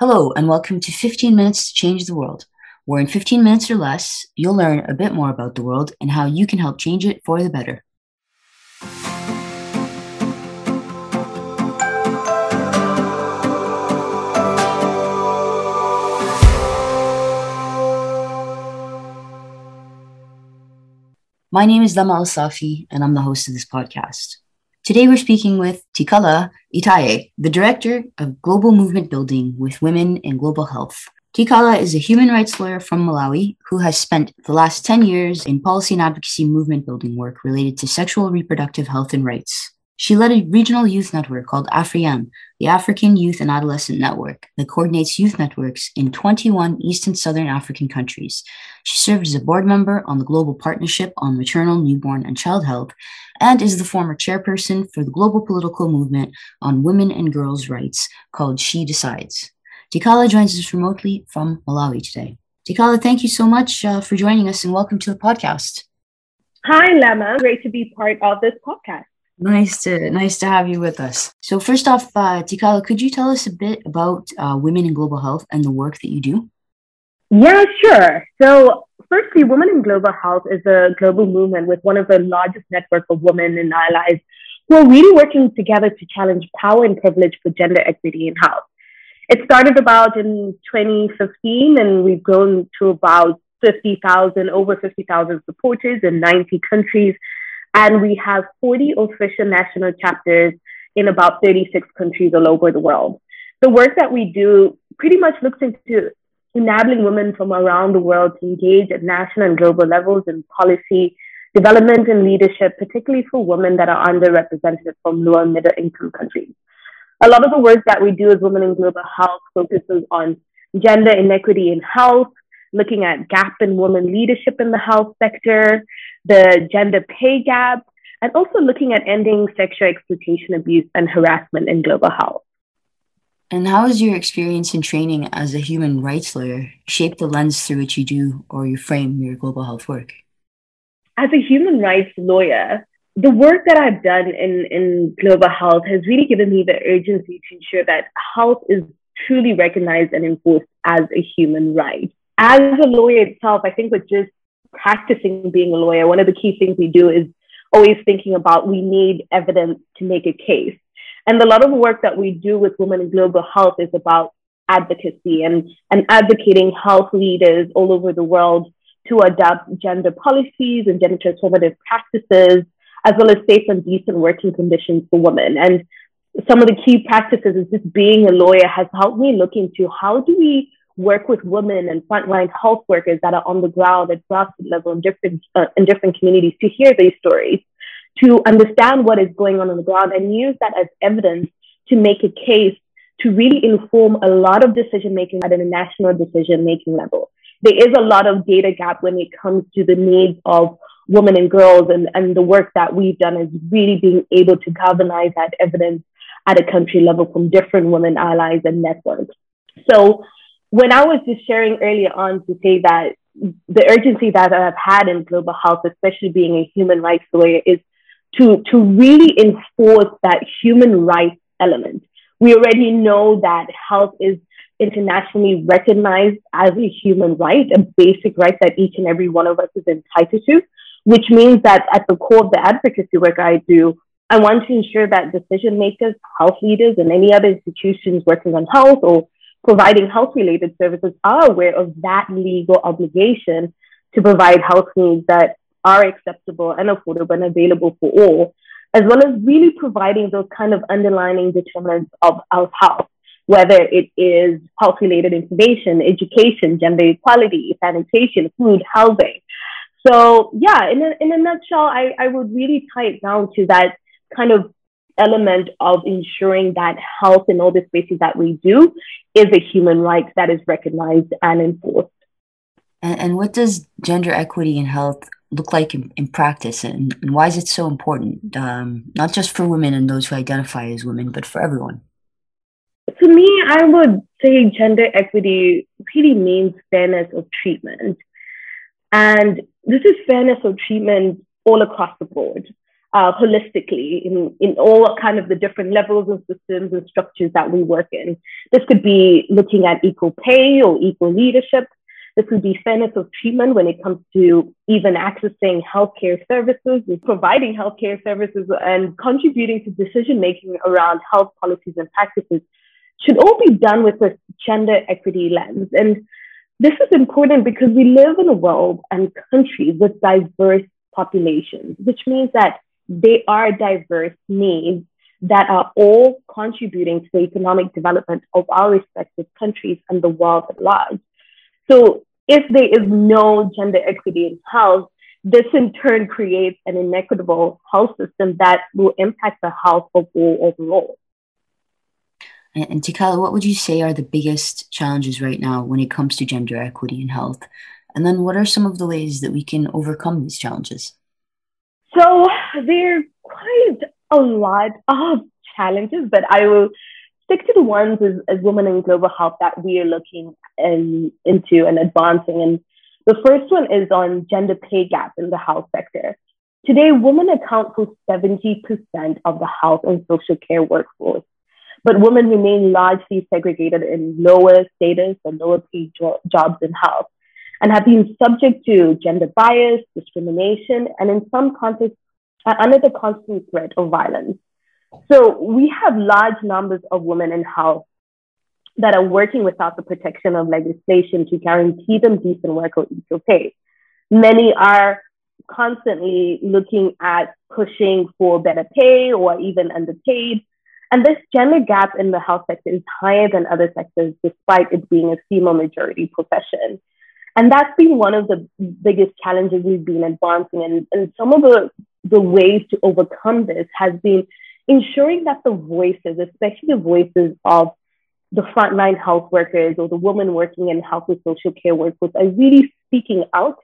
Hello, and welcome to 15 Minutes to Change the World, where in 15 minutes or less, you'll learn a bit more about the world and how you can help change it for the better. My name is Lama Al Safi, and I'm the host of this podcast. Today we're speaking with Tikhala Itaye, the Director of Global Movement Building with Women in Global Health. Tikhala is a human rights lawyer from Malawi who has spent the last 10 years in policy and advocacy movement building work related to sexual reproductive health and rights. She led a regional youth network called AFRIYAN, the African Youth and Adolescent Network, that coordinates youth networks in 21 East and Southern African countries. She served as a board member on the Global Partnership on Maternal, Newborn, and Child Health, and is the former chairperson for the global political movement on women and girls' rights called She Decides. Tikhala joins us remotely from Malawi today. Tikhala, thank you so much uh, for joining us and welcome to the podcast. Hi, Lama. Great to be part of this podcast. Nice to nice to have you with us. So first off, uh, Tikhala, could you tell us a bit about uh, women in global health and the work that you do? Yeah, sure. So firstly, Women in Global Health is a global movement with one of the largest network of women and allies who are really working together to challenge power and privilege for gender equity in health. It started about in 2015, and we've grown to about 50,000, over 50,000 supporters in 90 countries and we have 40 official national chapters in about 36 countries all over the world. The work that we do pretty much looks into enabling women from around the world to engage at national and global levels in policy development and leadership, particularly for women that are underrepresented from lower middle income countries. A lot of the work that we do as Women in Global Health focuses on gender inequity in health, looking at gap in women leadership in the health sector, the gender pay gap, and also looking at ending sexual exploitation, abuse, and harassment in global health. And how has your experience in training as a human rights lawyer shaped the lens through which you do or you frame your global health work? As a human rights lawyer, the work that I've done in, in global health has really given me the urgency to ensure that health is truly recognized and enforced as a human right. As a lawyer itself, I think with just practicing being a lawyer, one of the key things we do is always thinking about we need evidence to make a case. And a lot of the work that we do with Women in Global Health is about advocacy and, and advocating health leaders all over the world to adopt gender policies and gender transformative practices, as well as safe and decent working conditions for women. And some of the key practices is just being a lawyer has helped me look into how do we work with women and frontline health workers that are on the ground at grassroots level in different, uh, in different communities to hear these stories, to understand what is going on on the ground and use that as evidence to make a case to really inform a lot of decision making at a national decision making level. There is a lot of data gap when it comes to the needs of women and girls and, and the work that we've done is really being able to galvanize that evidence at a country level from different women allies and networks. So when I was just sharing earlier on to say that the urgency that I've had in global health, especially being a human rights lawyer, is to, to really enforce that human rights element. We already know that health is internationally recognized as a human right, a basic right that each and every one of us is entitled to, which means that at the core of the advocacy work I do, I want to ensure that decision makers, health leaders, and any other institutions working on health or providing health related services are aware of that legal obligation to provide health needs that are acceptable and affordable and available for all, as well as really providing those kind of underlying determinants of, of health, whether it is health related information, education, gender equality, sanitation, food, housing. So, yeah, in a, in a nutshell, I, I would really tie it down to that kind of element of ensuring that health in all the spaces that we do is a human right that is recognized and enforced. And, and what does gender equity in health look like in, in practice, and, and, why is it so important, um, not just for women and those who identify as women, but for everyone? To me, I would say gender equity really means fairness of treatment. And this is fairness of treatment all across the board. Uh, holistically in, in all kind of the different levels and systems and structures that we work in. This could be looking at equal pay or equal leadership. This could be fairness of treatment when it comes to even accessing healthcare services, providing healthcare services, and contributing to decision making around health policies and practices should all be done with a gender equity lens. And this is important because we live in a world and countries with diverse populations, which means that they are diverse needs that are all contributing to the economic development of our respective countries and the world at large. So if there is no gender equity in health, this in turn creates an inequitable health system that will impact the health of all overall. And, and Tikhala, what would you say are the biggest challenges right now when it comes to gender equity in health? And then what are some of the ways that we can overcome these challenges? So there are quite a lot of challenges, but I will stick to the ones as, as women in global health that we are looking in, into and advancing. And the first one is on gender pay gap in the health sector. Today, women account for 70% of the health and social care workforce, but women remain largely segregated in lower status and lower paid jo- jobs in health and have been subject to gender bias, discrimination, and in some contexts, are uh, under the constant threat of violence. So we have large numbers of women in health that are working without the protection of legislation to guarantee them decent work or equal pay. Many are constantly looking at pushing for better pay or even underpaid. And this gender gap in the health sector is higher than other sectors, despite it being a female majority profession. And that's been one of the biggest challenges we've been advancing. And, and some of the, the ways to overcome this has been ensuring that the voices, especially the voices of the frontline health workers or the women working in health and social care workforce, are really speaking out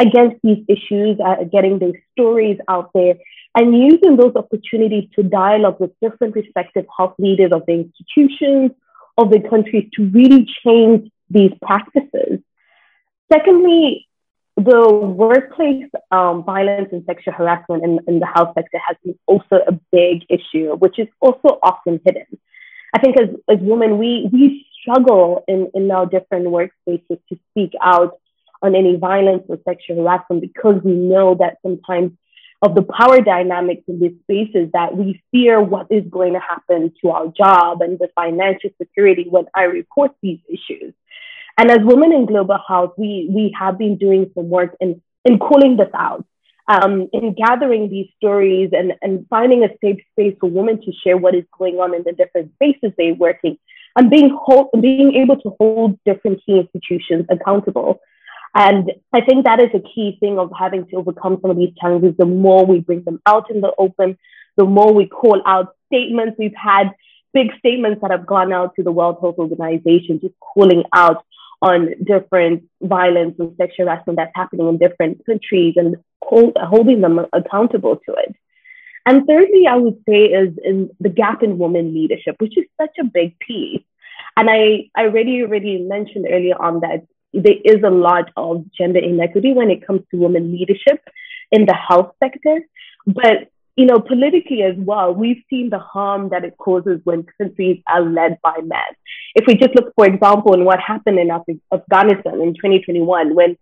against these issues, uh, getting their stories out there, and using those opportunities to dialogue with different respective health leaders of the institutions, of the countries to really change these practices. Secondly, the workplace um, violence and sexual harassment in, in the health sector has been also a big issue, which is also often hidden. I think as, as women, we, we struggle in, in our different workspaces to speak out on any violence or sexual harassment because we know that sometimes of the power dynamics in these spaces that we fear what is going to happen to our job and the financial security when I report these issues. And as women in global health, we, we have been doing some work in, in calling this out, um, in gathering these stories and, and finding a safe space for women to share what is going on in the different spaces they're working and being, hold, being able to hold different key institutions accountable. And I think that is a key thing of having to overcome some of these challenges. The more we bring them out in the open, the more we call out statements. We've had big statements that have gone out to the World Health Organization, just calling out on different violence and sexual harassment that's happening in different countries and hold, holding them accountable to it. And thirdly, I would say is, is the gap in women leadership, which is such a big piece. And I, I already already mentioned earlier on that there is a lot of gender inequity when it comes to women leadership in the health sector. But you know, politically as well, we've seen the harm that it causes when countries are led by men. If we just look, for example, in what happened in Af- Afghanistan in 2021, when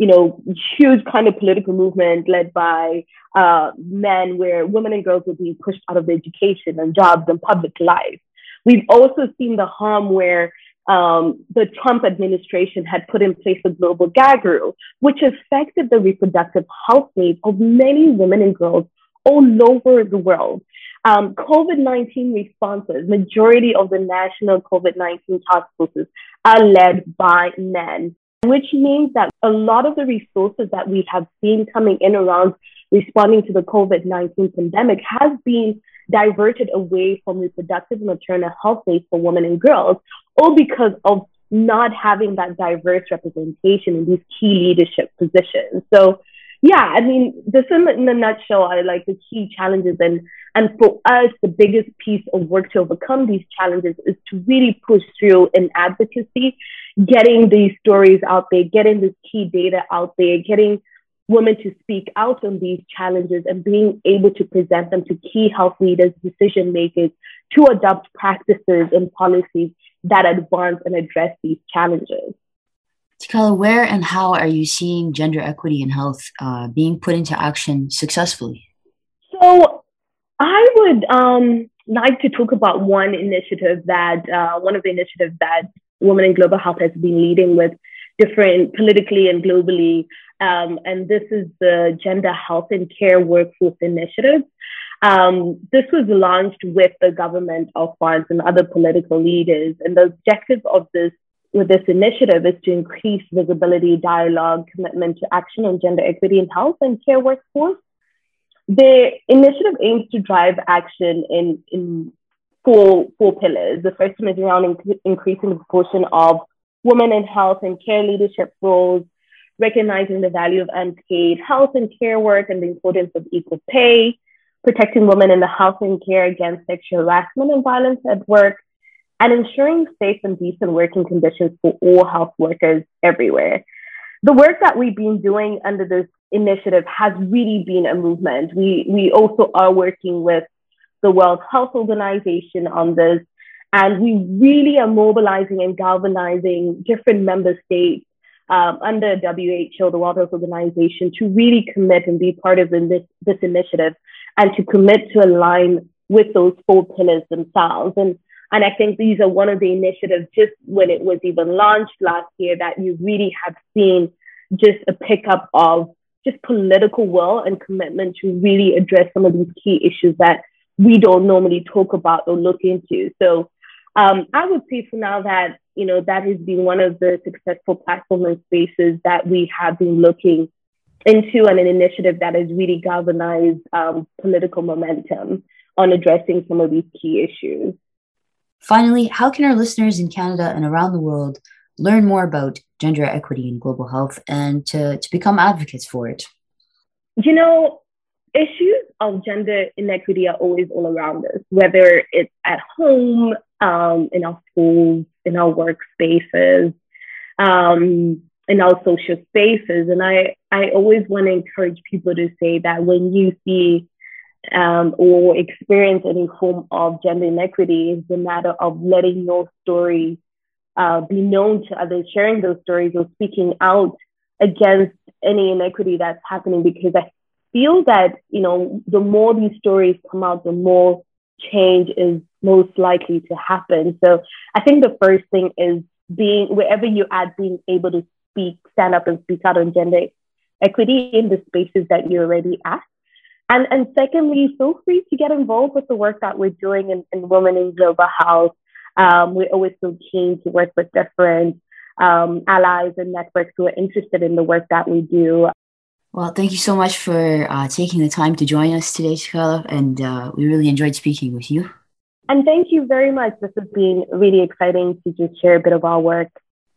you know, huge kind of political movement led by uh, men, where women and girls were being pushed out of education and jobs and public life. We've also seen the harm where um, the Trump administration had put in place a global gag rule, which affected the reproductive health needs of many women and girls all over the world. Um, COVID 19 responses, majority of the national COVID 19 task forces are led by men, which means that a lot of the resources that we have seen coming in around responding to the COVID 19 pandemic has been diverted away from reproductive maternal health aids for women and girls, all because of not having that diverse representation in these key leadership positions. So yeah, I mean, this in, in a nutshell are like the key challenges. And, and for us, the biggest piece of work to overcome these challenges is to really push through in advocacy, getting these stories out there, getting this key data out there, getting women to speak out on these challenges and being able to present them to key health leaders, decision makers to adopt practices and policies that advance and address these challenges. Tikhala, where and how are you seeing gender equity in health uh, being put into action successfully? So, I would um, like to talk about one initiative that, uh, one of the initiatives that Women in Global Health has been leading with different politically and globally. Um, and this is the Gender Health and Care Workforce Initiative. Um, this was launched with the government of France and other political leaders. And the objective of this with this initiative is to increase visibility, dialogue, commitment to action on gender equity in health and care workforce. The initiative aims to drive action in, in four, four pillars. The first one is around in- increasing the proportion of women in health and care leadership roles, recognizing the value of unpaid health and care work and the importance of equal pay, protecting women in the health and care against sexual harassment and violence at work, and ensuring safe and decent working conditions for all health workers everywhere. The work that we've been doing under this initiative has really been a movement. We, we also are working with the World Health Organization on this, and we really are mobilizing and galvanizing different member states um, under WHO, the World Health Organization, to really commit and be part of this, this initiative and to commit to align with those four pillars themselves. And, and I think these are one of the initiatives just when it was even launched last year that you really have seen just a pickup of just political will and commitment to really address some of these key issues that we don't normally talk about or look into. So um, I would say for now that you know that has been one of the successful platform and spaces that we have been looking into and an initiative that has really galvanized um, political momentum on addressing some of these key issues. Finally, how can our listeners in Canada and around the world learn more about gender equity in global health and to, to become advocates for it? You know, issues of gender inequity are always all around us, whether it's at home, um, in our schools, in our workspaces, um, in our social spaces. And I, I always want to encourage people to say that when you see um, or experience any form of gender inequity, is a matter of letting your story uh, be known to others, sharing those stories or speaking out against any inequity that's happening because I feel that, you know, the more these stories come out, the more change is most likely to happen. So I think the first thing is being, wherever you're being able to speak, stand up and speak out on gender equity in the spaces that you're already at. And, and secondly, feel free to get involved with the work that we're doing in, in Women in Global Health. Um, we're always so keen to work with different um, allies and networks who are interested in the work that we do. Well, thank you so much for uh, taking the time to join us today, Tikhala, and uh, we really enjoyed speaking with you. And thank you very much. This has been really exciting to just share a bit of our work.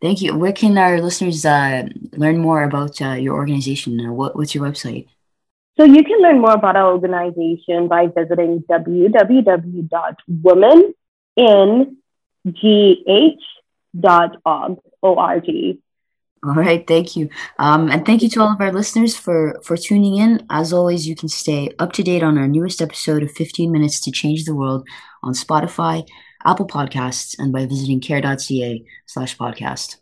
Thank you. Where can our listeners uh, learn more about uh, your organization? What, what's your website? So you can learn more about our organization by visiting www.womeningh.org. O-R-G. All right, thank you. Um, and thank you to all of our listeners for for tuning in. As always, you can stay up to date on our newest episode of 15 Minutes to Change the World on Spotify, Apple Podcasts, and by visiting care.ca slash podcast.